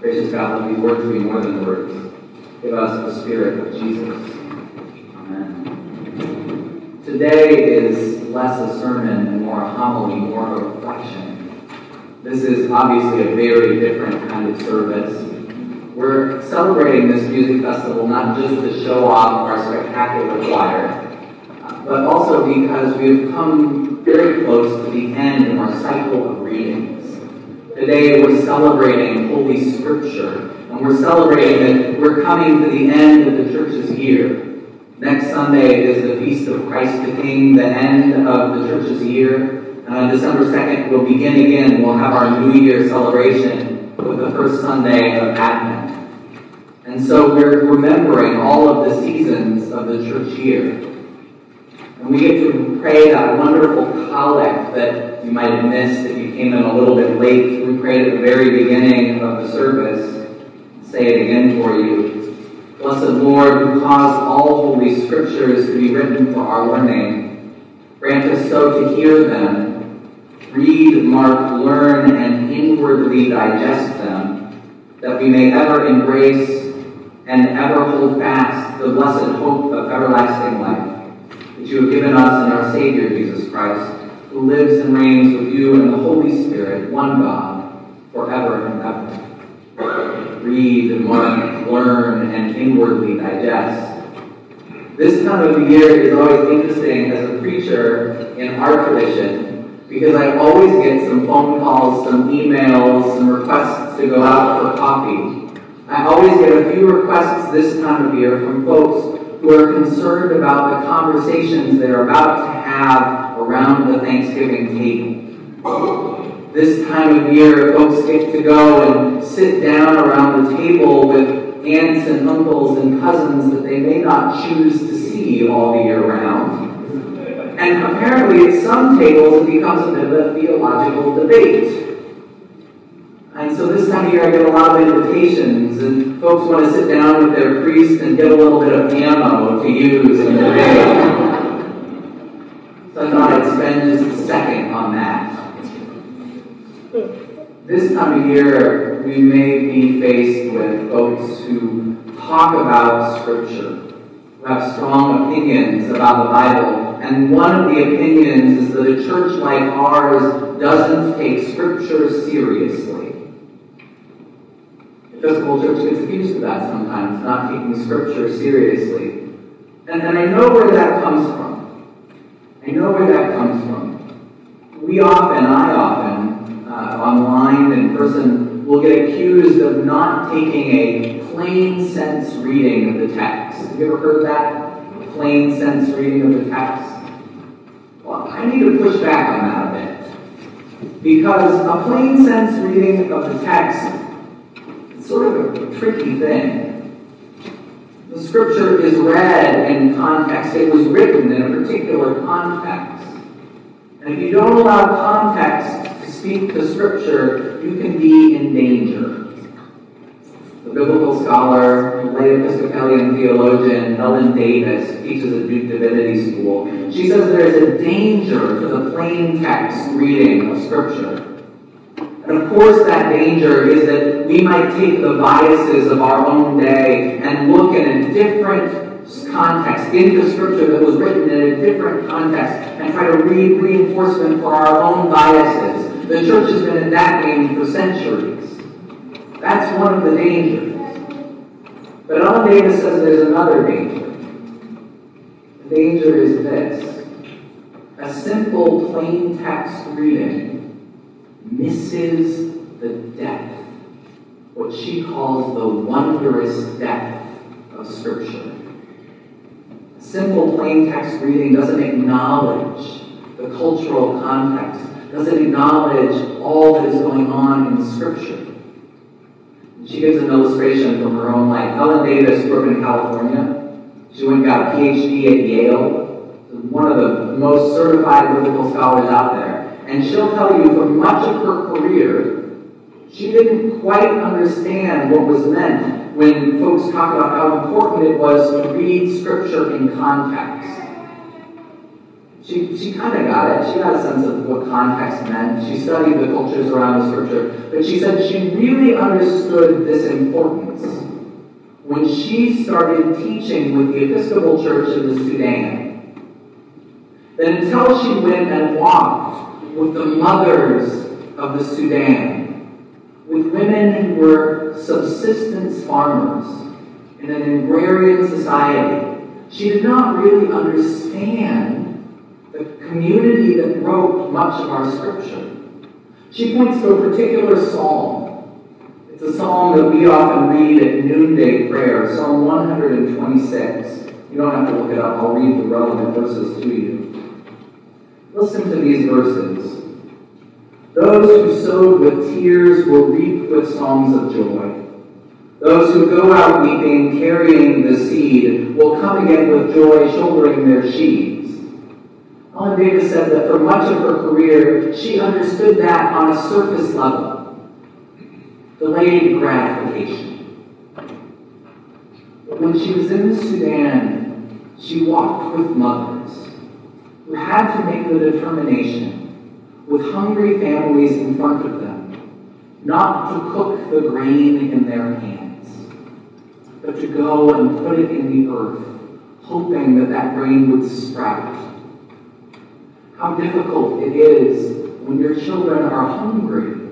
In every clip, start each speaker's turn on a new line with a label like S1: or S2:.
S1: Gracious God, let these words be more than words. Give us the Spirit of Jesus. Amen. Today is less a sermon and more a homily, more a reflection. This is obviously a very different kind of service. We're celebrating this music festival not just to show off our spectacular choir, but also because we've come very close to the end of our cycle of readings. Today we're celebrating Holy Scripture, and we're celebrating that we're coming to the end of the church's year. Next Sunday is the Feast of Christ the King, the end of the church's year. And on December 2nd, we'll begin again. We'll have our New Year celebration with the first Sunday of Advent. And so we're remembering all of the seasons of the church year. And we get to pray that wonderful collect that you might have missed if you came in a little bit late. We prayed at the very beginning of the service. Say it again for you. Blessed Lord, who caused all holy scriptures to be written for our learning, grant us so to hear them, read, mark, learn, and inwardly digest them, that we may ever embrace and ever hold fast the blessed hope of everlasting life that you have given us in our Savior Jesus Christ, who lives and reigns with you and the Holy Spirit, one God, forever and ever. Read, mark, learn, and inwardly digest. This time of the year is always interesting as a preacher in our tradition because I always get some phone calls, some emails, some requests to go out for coffee. I always get a few requests this time of year from folks who are concerned about the conversations they're about to have around the Thanksgiving table. This time of year, folks get to go and sit down around the table with aunts and uncles and cousins that they may not choose to see all the year round. And apparently, at some tables, it becomes a bit of a theological debate. And so this time of year, I get a lot of invitations, and folks want to sit down with their priest and get a little bit of ammo to use in the day. So I thought I'd spend just a second on that. This time of year, we may be faced with folks who talk about Scripture, who have strong opinions about the Bible. And one of the opinions is that a church like ours doesn't take Scripture seriously. Episcopal Church gets accused of that sometimes, not taking Scripture seriously. And, and I know where that comes from. I know where that comes from. We often, I often, online and in person, will get accused of not taking a plain sense reading of the text. Have you ever heard that? A plain sense reading of the text? Well, I need to push back on that a bit. Because a plain sense reading of the text is sort of a tricky thing. The scripture is read in context. It was written in a particular context. And if you don't allow context speak the scripture, you can be in danger. The biblical scholar, lay Episcopalian theologian Ellen Davis teaches at Duke Divinity School. She says there is a danger to the plain text reading of scripture. And of course, that danger is that we might take the biases of our own day and look at a different context, into Scripture that was written in a different context, and try to read reinforcement for our own biases. The church has been in that game for centuries. That's one of the dangers. But Ellen Davis says there's another danger. The danger is this a simple, plain text reading misses the depth, what she calls the wondrous depth of Scripture. A simple plain text reading doesn't acknowledge the cultural context, doesn't acknowledge all that is going on in Scripture. She gives an illustration from her own life. Ellen Davis grew up in California. She went and got a PhD at Yale, one of the most certified biblical scholars out there. And she'll tell you for much of her career, she didn't quite understand what was meant when folks talk about how important it was to read Scripture in context. She, she kind of got it. She got a sense of what context meant. She studied the cultures around the scripture. But she said she really understood this importance when she started teaching with the Episcopal Church in the Sudan. That until she went and walked with the mothers of the Sudan, with women who were subsistence farmers in an agrarian society, she did not really understand the community that wrote much of our scripture. She points to a particular psalm. It's a psalm that we often read at noonday prayer, Psalm 126. You don't have to look it up, I'll read the relevant verses to you. Listen to these verses. Those who sowed with tears will reap with songs of joy. Those who go out weeping, carrying the seed, will come again with joy, shouldering their sheaves. Ellen Davis said that for much of her career, she understood that on a surface level. Delayed gratification. But when she was in the Sudan, she walked with mothers who had to make the determination, with hungry families in front of them, not to cook the grain in their hands, but to go and put it in the earth, hoping that that grain would sprout how difficult it is when your children are hungry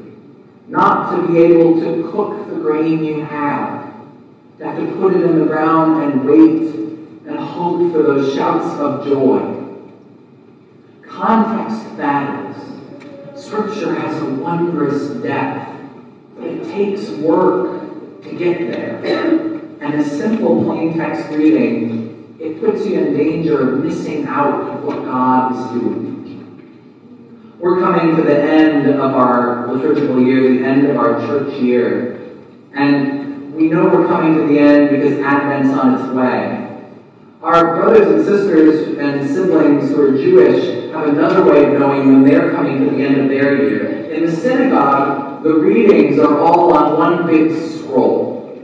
S1: not to be able to cook the grain you have, to have to put it in the ground and wait and hope for those shouts of joy. Context matters. Scripture has a wondrous depth, but it takes work to get there. And a simple plain text reading, it puts you in danger of missing out of what God is doing. We're coming to the end of our liturgical year, the end of our church year. And we know we're coming to the end because Advent's on its way. Our brothers and sisters and siblings who are Jewish have another way of knowing when they're coming to the end of their year. In the synagogue, the readings are all on one big scroll.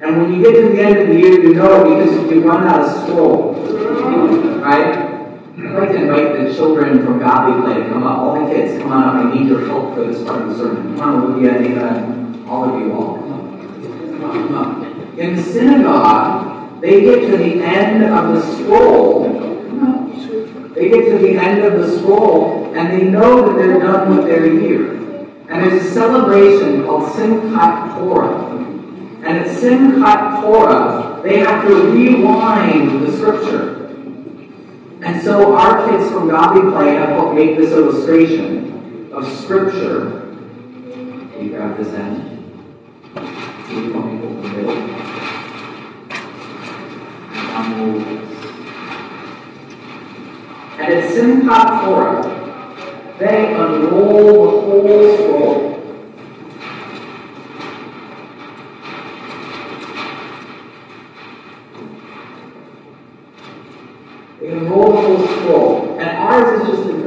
S1: And when you get to the end of the year, you know because you run out of scroll. Right? I'd like to invite the children from Godly Play to come up. All the kids, come on up. I need your help for this part of the sermon. Come on, Olivia, Nathan, uh, all of you all. Come on, come on. In the synagogue, they get to the end of the scroll. They get to the end of the scroll, and they know that they're done with their year. And there's a celebration called Simchat Torah. And at Simchat Torah, they have to rewind the scripture. And so our kids from Godly Play have helped make this illustration of Scripture. Can you grab this end? You want the? And at Simchat Torah, they unroll the whole scroll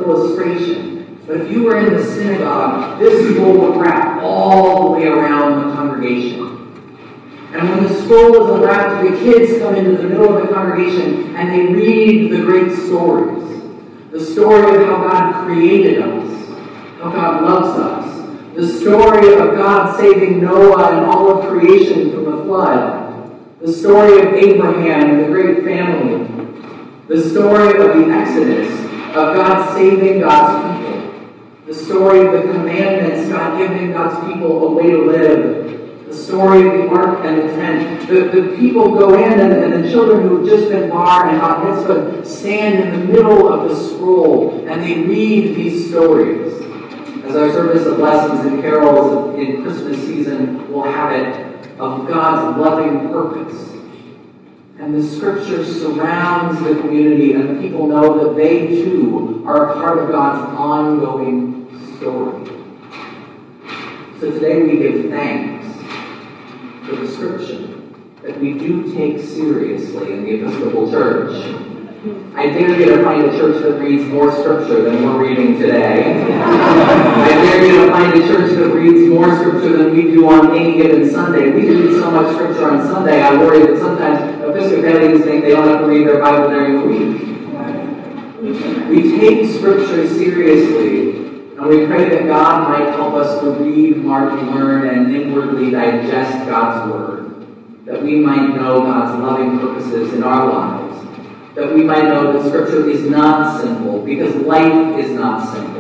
S1: illustration. But if you were in the synagogue, this scroll would wrap all the way around the congregation. And when the scroll is unwrapped, the kids come into the middle of the congregation and they read the great stories. The story of how God created us, how God loves us, the story of God saving Noah and all of creation from the flood, the story of Abraham and the great family, the story of the Exodus, of God saving God's people, the story of the commandments, God giving God's people a way to live, the story of the ark and the tent. The, the people go in, and, and the children who have just been Bar and Bat Mitzvah stand in the middle of the scroll, and they read these stories. As our service of lessons and carols in Christmas season will have it, of God's loving purpose and the scripture surrounds the community, and people know that they too are a part of God's ongoing story. So today we give thanks for the scripture that we do take seriously in the Episcopal Church. I dare you to find a church that reads more scripture than we're reading today. I dare you to find a church that reads more scripture than we do on any given Sunday. We read so much scripture on Sunday, I worry that sometimes Episcopalians think they don't have to read their Bible during the week. We take Scripture seriously, and we pray that God might help us to read, mark, learn, and inwardly digest God's Word, that we might know God's loving purposes in our lives, that we might know that Scripture is not simple, because life is not simple,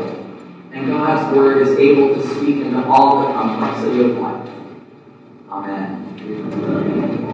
S1: God's Word is able to speak into all the complexity of life. Amen.